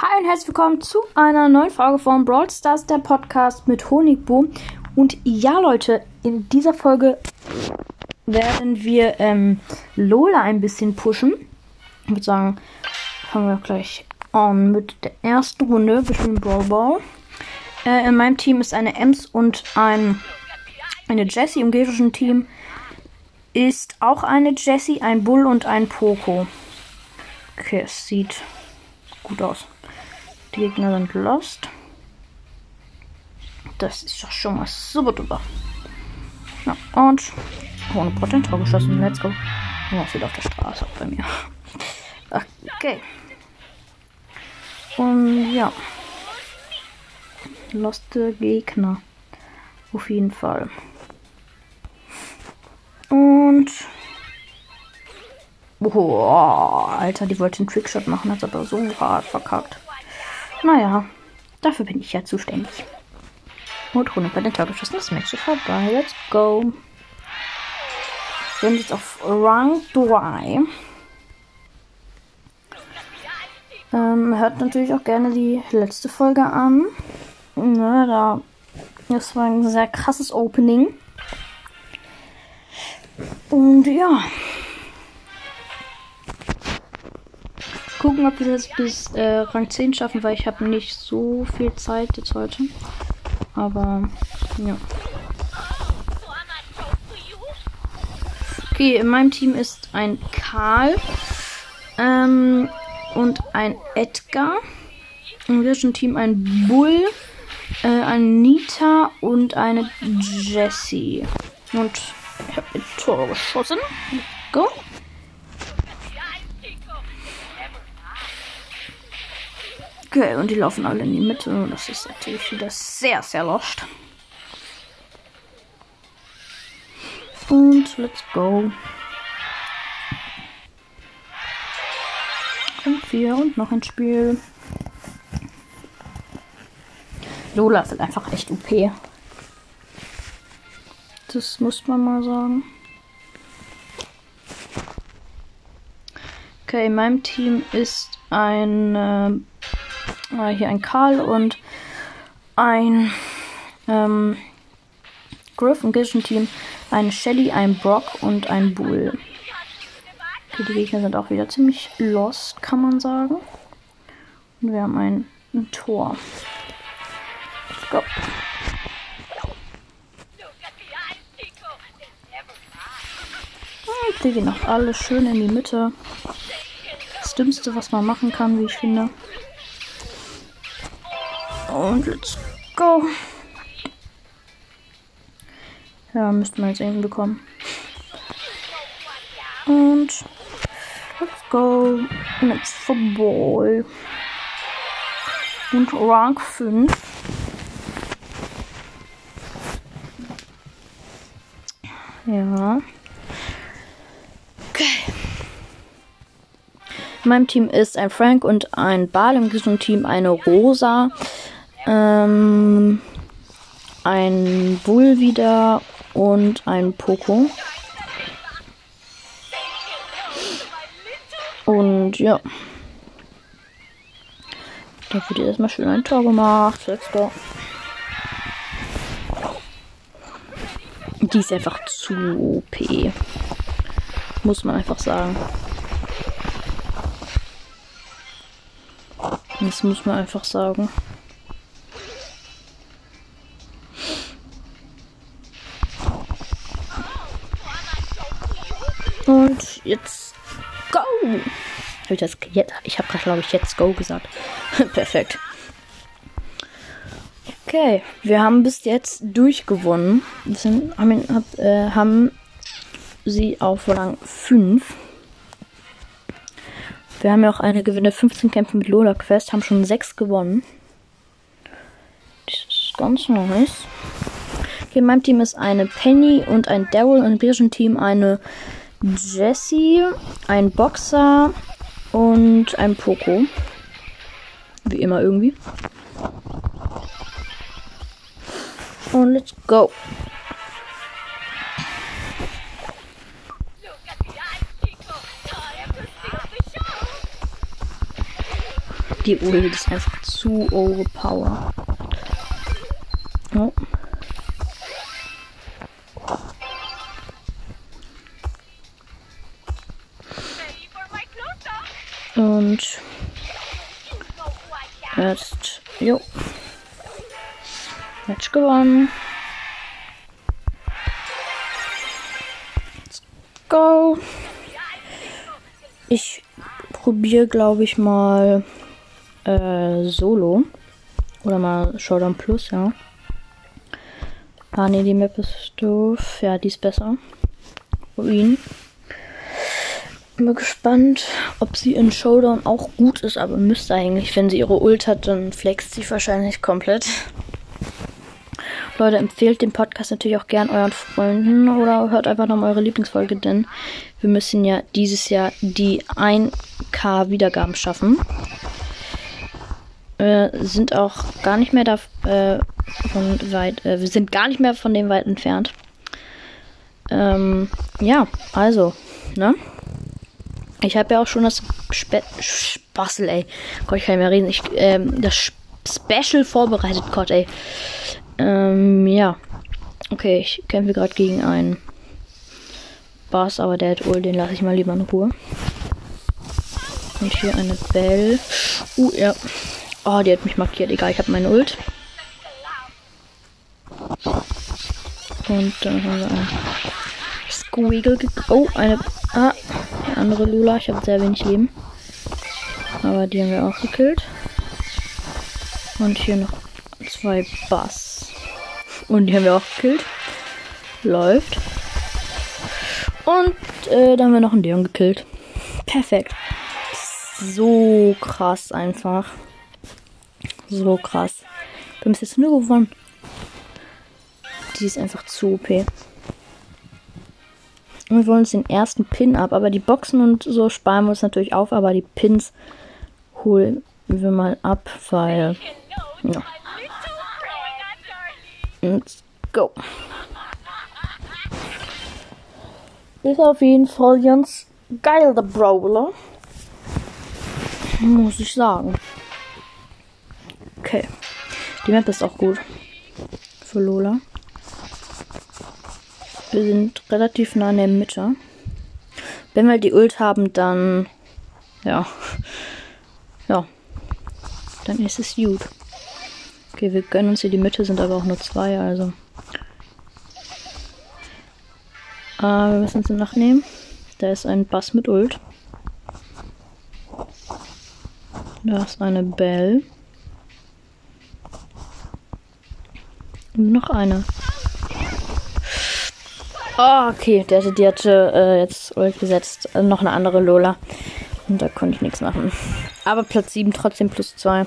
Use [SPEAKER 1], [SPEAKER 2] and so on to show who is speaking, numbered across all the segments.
[SPEAKER 1] Hi und herzlich willkommen zu einer neuen Folge von Brawl Stars, der Podcast mit Honigbo. Und ja, Leute, in dieser Folge werden wir ähm, Lola ein bisschen pushen. Ich würde sagen, fangen wir gleich an mit der ersten Runde. Wir spielen Brawl Ball. Äh, in meinem Team ist eine Ems und ein, eine Jessie. Im gegnerischen Team ist auch eine Jessie, ein Bull und ein Poco. Okay, es sieht gut aus. Gegner sind lost. Das ist doch schon mal super duper. Ja, und ohne Potentor geschossen. Let's go. Es wieder auf der Straße bei mir. Okay. Und ja. Loste Gegner. Auf jeden Fall. Und. Boah, Alter, die wollte einen Trickshot machen, hat aber so hart verkackt. Naja, dafür bin ich ja zuständig. Und Runde bei den Tor geschossen. Das Match ist vorbei. Let's go. Wir sind jetzt auf Rang 3. Ähm, hört natürlich auch gerne die letzte Folge an. Ne, da, das war ein sehr krasses Opening. Und ja. Gucken, ob wir es bis äh, Rang 10 schaffen, weil ich habe nicht so viel Zeit jetzt heute. Aber ja. Okay, in meinem Team ist ein Karl ähm, und ein Edgar. Im gegnerischen Team ein Bull, äh, ein Nita und eine Jessie. Und ich habe ein Tor geschossen. Go. Okay, und die laufen alle in die Mitte. Und das ist natürlich wieder sehr, sehr lost. Und let's go. Und wir und noch ein Spiel. Lola halt einfach echt OP. Das muss man mal sagen. Okay, in meinem Team ist ein äh, hier ein Karl und ein ähm, Griff im gegnerischen Team ein Shelly, ein Brock und ein Bull. Okay, die Gegner sind auch wieder ziemlich lost, kann man sagen. Und wir haben ein, ein Tor. Let's go. Die gehen auch alle schön in die Mitte. Das Dümmste, was man machen kann, wie ich finde. Und let's go. Ja, müsste man jetzt irgendwie bekommen. Und let's go. Let's Football. Und Rank 5. Ja. Okay. In meinem Team ist ein Frank und ein Bal. Im Team eine Rosa. Ähm, ein Bull wieder und ein Poco. Und ja. Da wird erstmal schön ein Tor gemacht. Let's go. Die ist einfach zu OP. Muss man einfach sagen. Das muss man einfach sagen. Jetzt go! Hab ich das jetzt? Ich habe gerade, glaube ich, jetzt go gesagt. Perfekt. Okay, wir haben bis jetzt durchgewonnen. Sind, haben, hab, äh, haben sie auf Rang 5. Wir haben ja auch eine Gewinne 15 Kämpfe mit Lola Quest, haben schon 6 gewonnen. Das ist ganz nice. Okay, in meinem Team ist eine Penny und ein Daryl und im britischen Team eine Jessie, ein Boxer und ein Poco. Wie immer irgendwie. Und let's go. Die Ult ist einfach zu overpower. Oh. Jetzt, jo. Match gewonnen. Let's go. Ich probiere, glaube ich, mal äh, Solo. Oder mal Showdown Plus, ja. Ah, ne, die Map ist doof. Ja, die ist besser. Ruin. Bin gespannt, ob sie in Showdown auch gut ist, aber müsste eigentlich. Wenn sie ihre Ult hat, dann flext sie wahrscheinlich komplett. Leute, empfehlt den Podcast natürlich auch gern euren Freunden oder hört einfach nochmal eure Lieblingsfolge, denn wir müssen ja dieses Jahr die 1K Wiedergaben schaffen. Wir sind auch gar nicht mehr da äh, von weit, äh, wir sind gar nicht mehr von dem weit entfernt. Ähm, ja, also, ne? Ich habe ja auch schon das Spe Spassel, ey. Gott, ich kann nicht mehr reden. Ich, ähm, das Special vorbereitet, Gott, ey. Ähm, ja. Okay, ich kämpfe gerade gegen einen Boss, aber der hat Ul, den lasse ich mal lieber in Ruhe. Und hier eine Bell. Uh, ja. Oh, die hat mich markiert. Egal, ich habe meine Ult. Und dann haben wir einen Squeagle. Oh, eine. Ah, andere Lula. Ich habe sehr wenig Leben. Aber die haben wir auch gekillt. Und hier noch zwei Bass. Und die haben wir auch gekillt. Läuft. Und äh, da haben wir noch einen Leon gekillt. Perfekt. So krass einfach. So krass. Wir haben es jetzt nur gewonnen. Die ist einfach zu OP. Wir wollen uns den ersten Pin ab, aber die Boxen und so sparen wir uns natürlich auf, aber die Pins holen wir mal ab, weil. Ja. Let's go. Ist auf jeden Fall ganz geil, der Brawler. Muss ich sagen. Okay. Die Map ist auch gut. Für Lola. Wir sind relativ nah in der Mitte. Wenn wir die Ult haben, dann. Ja. Ja. Dann ist es gut. Okay, wir gönnen uns hier die Mitte, sind aber auch nur zwei, also. Äh, wir müssen uns nachnehmen. Da ist ein Bass mit Ult. Da ist eine Bell. Und noch eine. Oh, okay. Der, die hatte äh, jetzt Ult gesetzt. Also noch eine andere Lola. Und da konnte ich nichts machen. Aber Platz 7 trotzdem plus 2.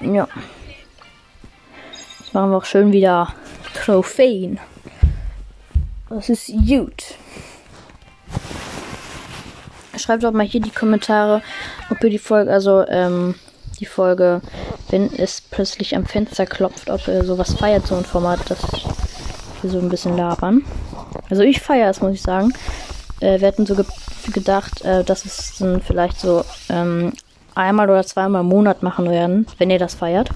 [SPEAKER 1] Ja. Jetzt machen wir auch schön wieder Trophäen. Das ist gut. Schreibt doch mal hier die Kommentare, ob ihr die Folge, also ähm, die Folge, wenn es plötzlich am Fenster klopft, ob ihr sowas feiert, so ein Format, das wir so ein bisschen labern. Also ich feiere es, muss ich sagen. Äh, wir hätten so ge gedacht, äh, dass es dann vielleicht so ähm, einmal oder zweimal im Monat machen werden, wenn ihr das feiert.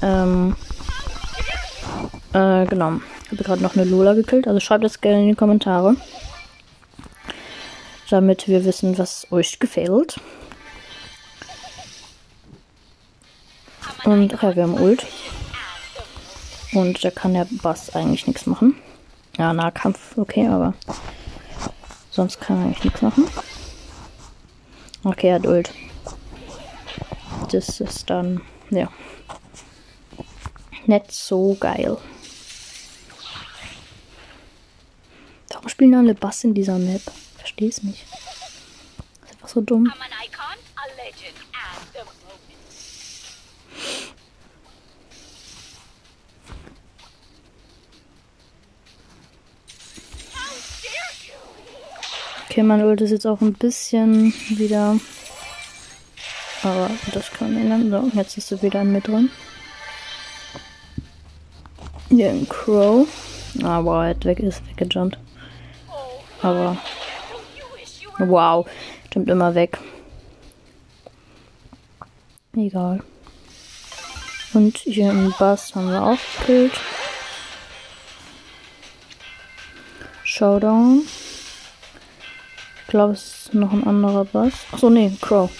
[SPEAKER 1] Ähm, äh, genau. Ich habe gerade noch eine Lola gekillt, also schreibt das gerne in die Kommentare. Damit wir wissen, was euch gefällt. Und ach ja, wir haben Ult. Und da kann der Bass eigentlich nichts machen. Ja, Nahkampf, okay, aber sonst kann er eigentlich nichts machen. Okay, er hat Ult. Das ist dann, ja. Nicht so geil. Warum spielen alle Bass in dieser Map? Verstehe es nicht. Ist einfach so dumm. Okay, man Ult ist jetzt auch ein bisschen wieder. Aber das kann man ändern. So, jetzt ist sie wieder mit drin. Hier ein Crow. Aber er hat weg ist weggejumpt. Aber. Wow. Stimmt immer weg. Egal. Und hier im Bass haben wir auch gekillt. Showdown. Glaube, es ist noch ein anderer Bass. Achso, nee, Crow.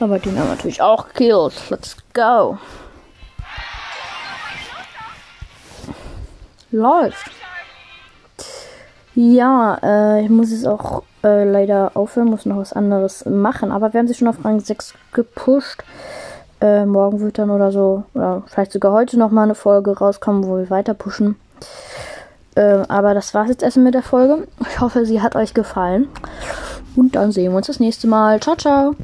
[SPEAKER 1] Aber den haben wir natürlich auch gekillt. Let's go. Läuft. Ja, äh, ich muss jetzt auch äh, leider aufhören, muss noch was anderes machen. Aber wir haben sie schon auf Rang 6 gepusht. Äh, morgen wird dann oder so, oder vielleicht sogar heute noch mal eine Folge rauskommen, wo wir weiter pushen. Äh, aber das war's jetzt erstmal mit der Folge. Ich hoffe, sie hat euch gefallen. Und dann sehen wir uns das nächste Mal. Ciao, ciao.